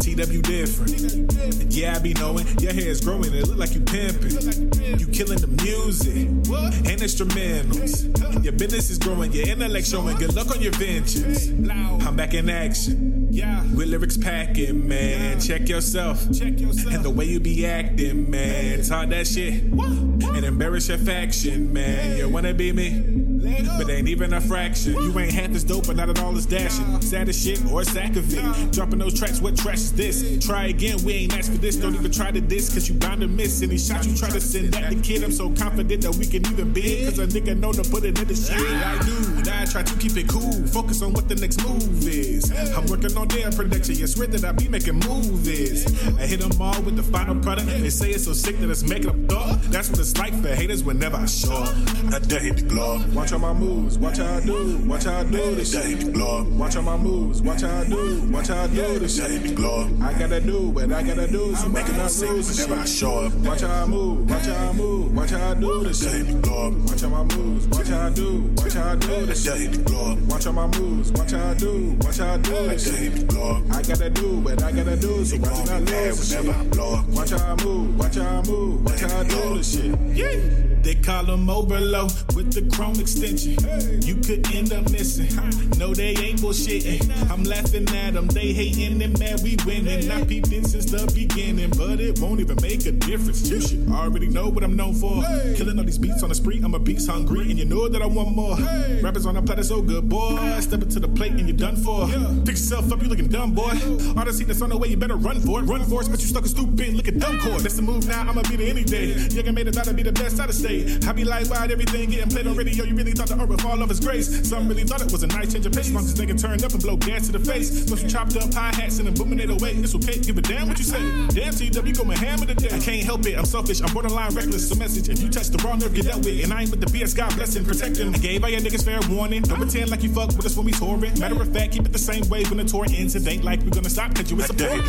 TW different. Yeah, I be knowing your hair is growing. It look like you pimping. You killing the music and instrumentals. Your business is growing. Your intellect showing. Good luck on your ventures. I'm back in action. With lyrics packing, man. Check yourself. And the way you be acting, man. Talk that shit. And embarrass your faction, man. You wanna be me? But ain't even a fraction. You ain't half as dope, but not at all as dashing. Sad as shit or sack of it. Dropping those tracks, what trash is this? Try again, we ain't asked for this. Don't even try to diss, cause you bound to miss. Any shot you try to send at the kid, I'm so confident that we can even bid. Cause a nigga know to put it in the shit. I do, and I try to keep it cool. Focus on what the next move is. I'm working on their production. You swear that I be making movies. I hit them all with the final product. They say it's so sick that it's making them thought. That's what it's like for haters whenever I show up. I dare hit the glove. All my moves, watch how I do, watch how I do this shit. Hit the glove. Watch all my moves, watch how I do, watch how I do this shit. Hit the glove. I gotta do what I gotta do, so I'm making my rules whenever I show up. Watch how I move, watch how I move, watch how I do this shit. Hit the glove. Watch how my moves, watch how I do, watch how I do this shit. Hit the glove. Watch all my moves, watch how I do, watch how I do this shit. Hit the glove. I gotta do what I gotta do, so watch how I lose whenever I blow up. Watch how I move, watch how I move, watch how I do this shit. Yeah. They call them overload with the chrome extension. You could end up missing. No, they ain't bullshitting. I'm laughing at them. They hating and mad we winning. I peeped in since the beginning, but it won't even make a difference. You should already know what I'm known for. Killing all these beats on the street. I'm a beats hungry, and you know that I want more. Rappers on a platter so good, boy. Step into the plate and you're done for. Pick yourself up, you looking dumb, boy. Odyssey that's on the way, you better run for it. Run for it, but you stuck a stupid. Look at dumb core. That's the move now. I'ma beat it any day. Young made it out to be the best out of state. I be like, wide everything getting played on radio. You really thought the earth would fall off its grace. Some really thought it was a nice change of pace. Long as they can turn up and blow gas to the face. Plus, you chopped up hi hats and then booming it away. It's okay, give a damn what you say. Damn, TW going hammer today. I can't help it, I'm selfish, I'm borderline reckless. So, message if you touch the wrong nerve, get dealt with. And I ain't with the BS, God bless and protect him. I gave all your niggas fair warning. Don't pretend like you fuck with us when we touring. Matter of fact, keep it the same way when the tour ends. It ain't like we're gonna stop, cause you is support.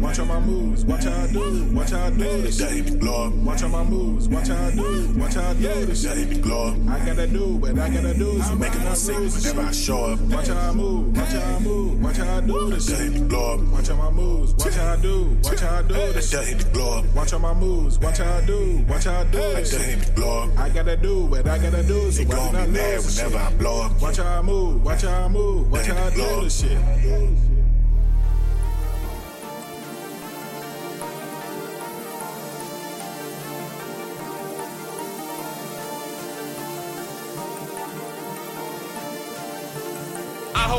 Watch all my moves, watch how I do, watch how I do this. Watch all my moves, watch how I do, watch how I do this shit. I gotta do what I gotta do, so I'm making my rules whenever I show up. Watch how I move, watch how I move, watch how I do this shit. Watch how my moves, watch how I do, watch how I do this shit. Watch how my moves, watch how I do, watch how I do this shit. I gotta do what I gotta do, so watch how I lose whenever I blow up. Watch how I move, watch how I move, watch how I do this shit.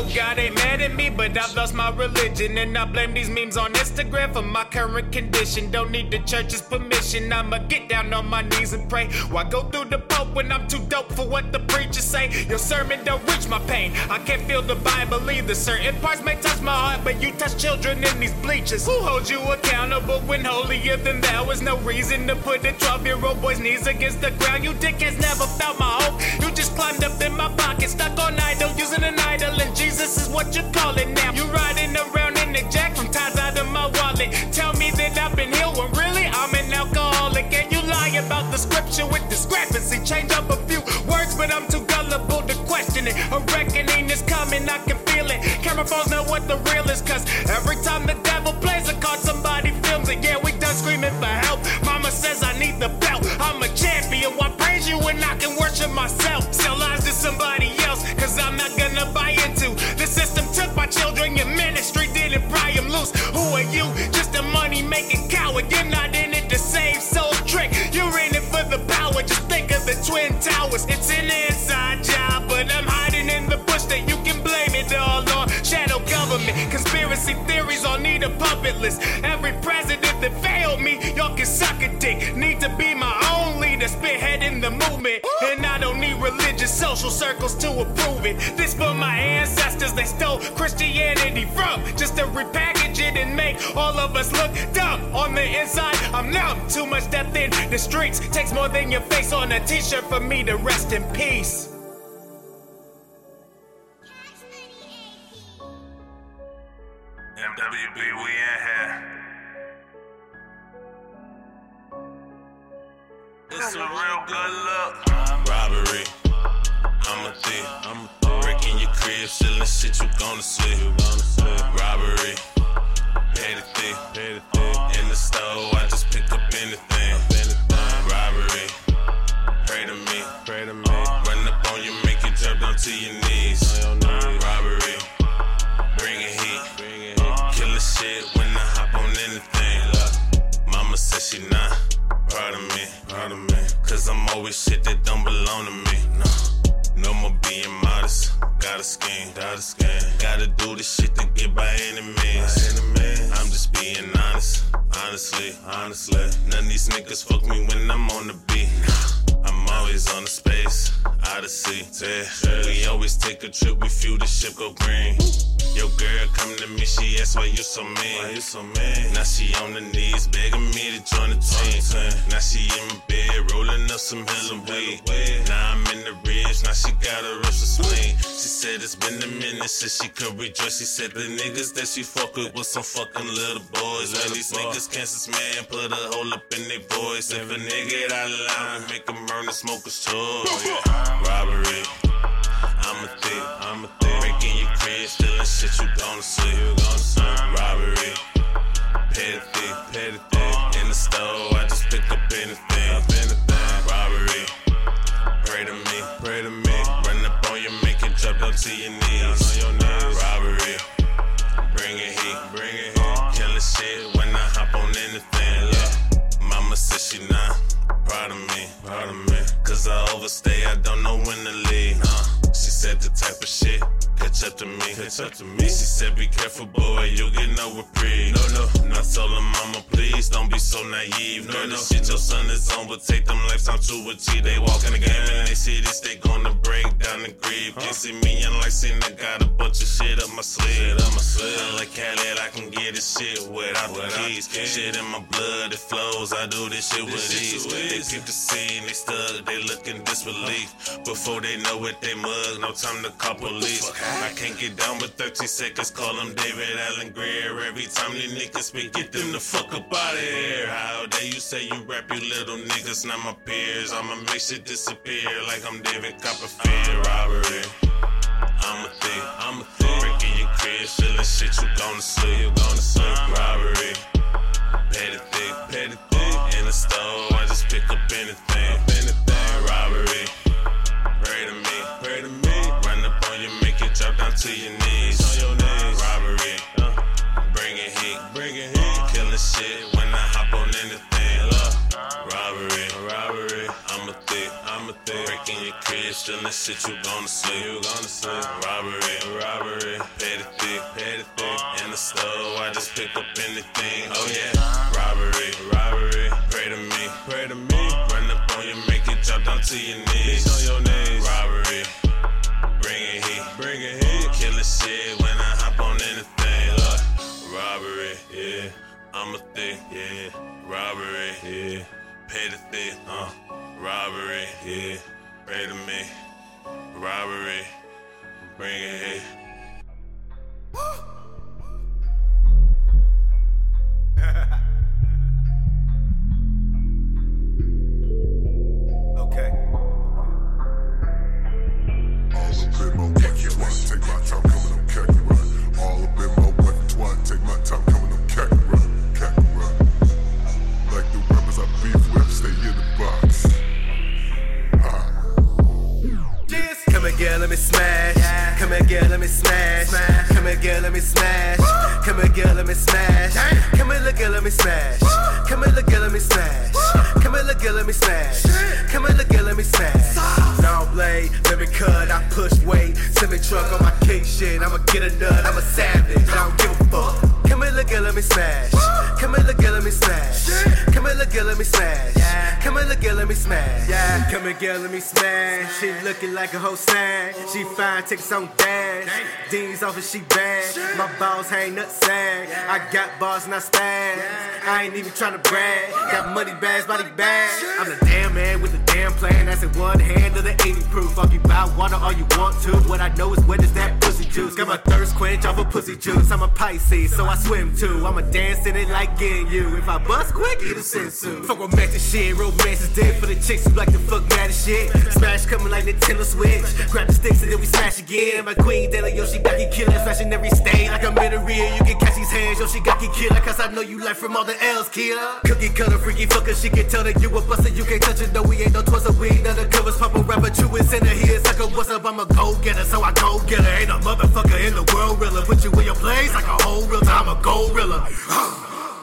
Hope God ain't mad at me, but I've lost my religion. And I blame these memes on Instagram for my current condition. Don't need the church's permission. I'ma get down on my knees and pray. Why go through the Pope when I'm too dope for what the preachers say? Your sermon don't reach my pain. I can't feel the Bible either. Certain parts may touch my heart, but you touch children in these bleachers. Who holds you accountable when holier than thou is no reason to put a 12 year old boy's knees against the ground? You dickheads never felt my hope. You just climbed up in my pocket, stuck on idle, using an idol, and Jesus is what you call it now. You riding around the jack from ties out of my wallet. Tell me that I've been healed when really I'm an alcoholic. And you lie about the scripture with discrepancy. Change up a few words, but I'm too gullible to question it. A reckoning is coming, I can feel it. Camera phones know what the real is, cause every time the devil plays a card, somebody films it. Yeah, we done screaming for help. Mama says I need the belt. I'm a champion. Why praise you when I can worship myself? Sell lies to somebody else, cause I'm not gonna buy into the system. Took my children, your ministry pry them loose. Who are you? Just a money making coward. You're not in it to save soul trick. You're in it for the power. Just think of the Twin Towers. It's an inside job, but I'm hiding in the bush that you can blame it all on. Shadow government, conspiracy theories all need a puppet list. Every president that failed me, y'all can suck a dick. Need to be my own leader, spearheading the movement. And I don't need religious social circles to approve it. This for my ancestors, they stole Christianity from. Just to repackage it and make all of us look dumb. On the inside, I'm numb. Too much depth in the streets. Takes more than your face on a t shirt for me to rest in peace.
MWB, we in here. It's a real good look.
Robbery. I'm a thief. I'm a thief. Breaking your crib, stealing shit you gonna sleep. Robbery. Pay the thief. In the store, I just pick up anything. Robbery. Pray to me. Run up on you, make you jump down to your knees. Robbery. Bring it heat. Killer shit when I hop on anything. Mama said she not proud of me. Proud of me. Cause I'm always shit that don't belong to me. No. No more being modest. Gotta scheme. Gotta scheme. Gotta do the shit to get by any means. I'm just being honest. Honestly, honestly. None of these niggas fuck me when I'm on the beat. Always on the space, odyssey. Yeah. We always take a trip, we fuel the ship go green. Your girl come to me, she asks why you so mean. Why you so mean? Now she on the knees, begging me to join the team. Now she in my bed, rolling up some hill hella weed. Now I'm in the ridge, now she got a rush of spleen. She said it's been a minute since she could rejoice. She said the niggas that she fuck with was some fucking little boys. Now these niggas Kansas man put a hole up in their voice. If a nigga out of line, make him burn the smoker's toy. Robbery. I'm a thief, I'm a thief. Breaking your crib, stealing shit you gonna see. You gonna see. Robbery. Petty thief, petty thief. In the store, catch up to me, catch up to me. She said be careful, boy, you'll get no reprieve. No, no, not telling mama, please don't be so naive. No, no, shit your son is on, but take them lifetime to a T. They walk in the game and they see this, they gonna break down the grieve. Can't see me and like saying I got a bunch of shit up my sleeve. Up my sleeve. Like Khaled, I can get this shit without the keys. Shit in my blood, it flows. I do this shit with ease. They keep the scene, they stuck, they look in disbelief. Before they know it, they mug. No time to call police. I can't get down with 30 seconds. Call them David Alan Grier. Every time these niggas speak, get them the fuck up out of here. How dare you say you rap, you little niggas, not my peers. I'ma make shit disappear like I'm David Copperfield. Robbery. I'm a thief, I'm a thief. Breaking your crib, stealing shit you gonna sleep, you gonna see. Robbery. Petty thief, petty thief. In the store, I just pick up anything, anything. Robbery. Down to your knees. On your knees. Robbery. Uh. Bring it heat, bring it heat. Killing shit when I hop on anything. Look. Robbery, robbery. I'm a thief, I'm a thief. Breaking your crib, stealing shit you gonna see, you gonna see. Robbery, robbery. Petty thief, petty thief. In the store, I just pick up anything. Oh yeah. Robbery, robbery. Pray to me, pray to me. Run up on you, make it drop down to your knees. On your knees. Robbery. Shit when I hop on anything. Look. Robbery, yeah. I'm a thief, yeah. Robbery, yeah. Pay the thief, uh. Robbery, yeah. Pray to me. Robbery. Bring it here.
Okay. All up in my repertoire, take my time
girl, let me smash. Come here, girl, let me smash. Come here, girl, let me smash. Come here, girl, let me smash. Come here, look, girl, let me smash. Come here, look, girl, let me smash. Come here, look, girl, let me smash. Come here, look, girl, let me smash. Now blade, let me cut. I push weight. Semi truck on my king shit. I'ma get a nut. I'm a savage. I don't give a fuck. Come here, look, let me smash. Come here, look, let me smash. Come here, look, let me smash. Yeah. Come here, look let me smash. Yeah. Come here, girl, let me smash. She looking like a whole snack. She fine, take some dash. D's off and she bad. My balls hang nut sag. I got bars and I spaz. I ain't even tryna brag. Got money bags, body bags. I'm the damn man with the damn plan. That's in one hand of the 80 proof. Fuck you buy water all you want to. What I know is wet is that pussy juice. Got my thirst quench off of pussy juice. I'm a Pisces, so I swim too. I'ma dance in it like getting you. If I bust quick, it'll sensu. Fuck romantic shit, romance is dead for the chicks who like to fuck mad as shit. Smash coming like Nintendo Switch. Grab the sticks and then we smash again. My queen, Della, yo, she got you killer. Smashing every stain like I'm in a real. You can catch these hands, yo, she got you killer. Cause I know you like from all the L's, killer. Cookie cutter, freaky fucker, she can tell that you a buster. You can't touch it, no, we ain't no twister. We ain't undercovers, pop a rapper, true is in the here. Sucker, what's up? I'm a go getter, so I go get her. Ain't a motherfucker in the world, realer. Put you in your place like a whole realtor. I'm a gorilla.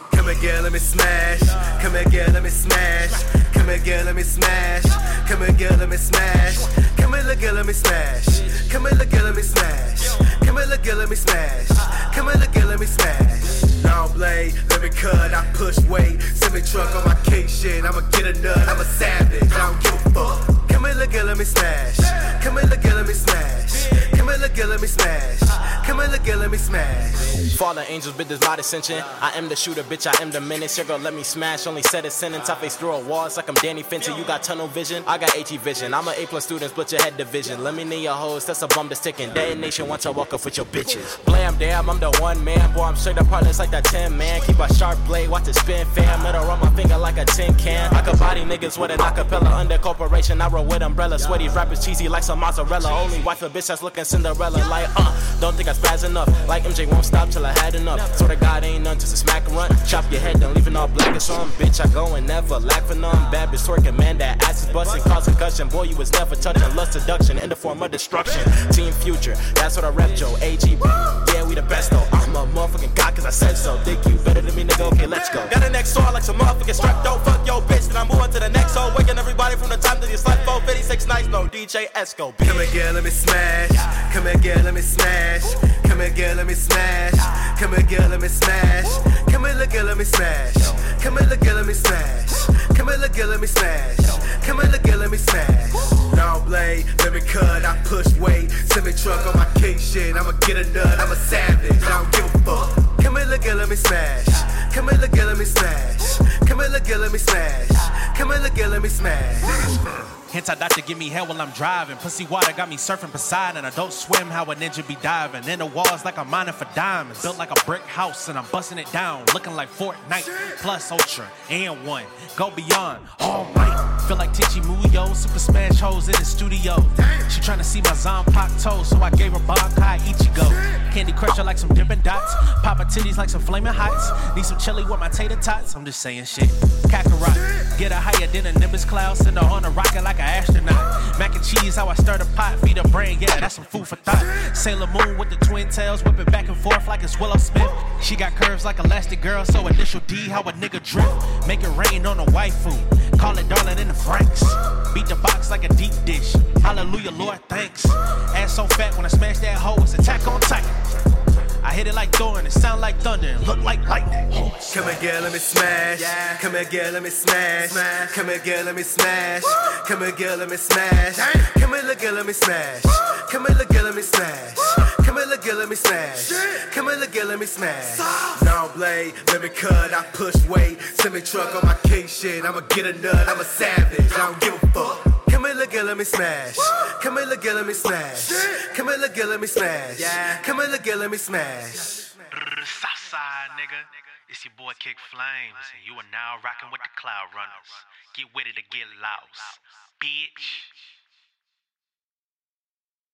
Come girl, let me smash. Come girl, let me smash. Come girl, let me smash. Come girl, let me smash. Come here, look, let me smash. Come here, look, let me smash. Come here, look, let me smash. Come here, look, let me smash. Long blade, let me cut. I push weight. Semi truck on my cake shit. I'ma get a nut. I'm a savage. I don't give a fuck. Come here, look, let me smash. Come here, look, let me smash. Come here, look, girl, let me smash. Come here, look, girl, let me smash.
Fallen angels, but there's my ascension. I am the shooter, bitch, I am the menace. Your girl let me smash, only said a sentence. I face through a wall, it's like I'm Danny Fenton. You got tunnel vision, I got HE vision. I'm a A plus student, split your head division. Let me near your hoes, that's a bum that's ticking. Detonation, once I walk up with your bitches. Blam, damn, I'm the one man. Boy, I'm straight up partners like that 10 man. Keep a sharp blade, watch it spin, fam. Let her run my finger like a tin can. I could body niggas with an acapella under corporation. I roll with umbrella. Sweaty rappers cheesy like some mozzarella. Only wife a bitch that's looking Cinderella. Like, uh, don't think I spaz enough. Like MJ won't stop till I had enough. Swear to God, ain't none just a smack and run. Chop your head, then leaving all black and some. Bitch, I go and never lack for none. Bad bitch twerking, man, that ass is busting. Cause concussion, boy, you was never touching. Lust seduction in the form of destruction. Team Future, that's what I rep, Joe. AGB, yeah, we the best though. I'm a motherfucking god cause I said so. Think you better than me, nigga? Okay, let's go. Got a next door like some motherfucking strap. Don't fuck your bitch, then I'm moving to the next hole. Waking everybody from the time that you slept for 56 nights, no DJ Esco. bitch.
Come again, let me smash. Come here, girl, let me smash. Come here, girl, let me smash. Come here, girl, let me smash. Come here, look, girl, let me smash. Come here, look, girl, let me smash. Come here, look, girl, let me smash. Come here, look, girl, let me smash. Long blade, let me cut. I push weight. Semi truck on my cake shit. I'ma get a nut. I'm a savage. I don't give a fuck. Come here, look, girl, let me smash. Come here, look, girl, let me smash. Come here, look, girl, let me smash. Come here, look, girl, let me smash.
Hint I doctor give me hell while I'm driving. Pussy water got me surfing Poseidon. I don't swim how a ninja be diving. In the walls like I'm mining for diamonds. Built like a brick house and I'm busting it down. Looking like Fortnite plus Ultra and one. Go beyond. All right. Feel like Tenchi Muyo. Super Smash hoes in the studio. She tryna see my Zanpakuto, so I gave her Bankai Ichigo. Candy Crush her like some dipping dots. Her titties like some flaming hots. Need some chili with my tater tots. I'm just saying shit. Kakarot. Get her higher than a Nimbus cloud. Send her on a rocket like an astronaut. Mac and cheese, how I stir the pot. Feed her brain, yeah, that's some food for thought. Sailor Moon with the twin tails. whipping back and forth like it's Willow Smith. She got curves like Elastic Girl, so initial D, how a nigga drift. Make it rain on a waifu. Call it Darling in the Franxx. Beat the box like a deep dish. Hallelujah, Lord, thanks. Ass so fat when I smash that hoe, it's attack on Titan. I hit it like Thor and it sound like thunder and look like lightning.
Come here, girl, let me smash. Yeah. Come here, girl, let me smash. Come here, girl, let me smash. Come here, girl, let me smash. Come here, look, girl, let me smash. Come here, look, girl, let me smash. Come here, look, girl, let me smash. Come here, look, girl, let me smash. Long blade, let me cut. I push weight. Semi truck on my cake shit. I'ma get a nut. I'm a savage. I don't give a fuck. Come here, look, girl, let me smash. Come here, look, girl, let me smash. Come here, look, girl, let me smash. Come here, look, girl, let me smash.
Southside, nigga. It's your boy Kick Flames, and you are now rocking with the Cloud Runners. Get with it to get lost, bitch.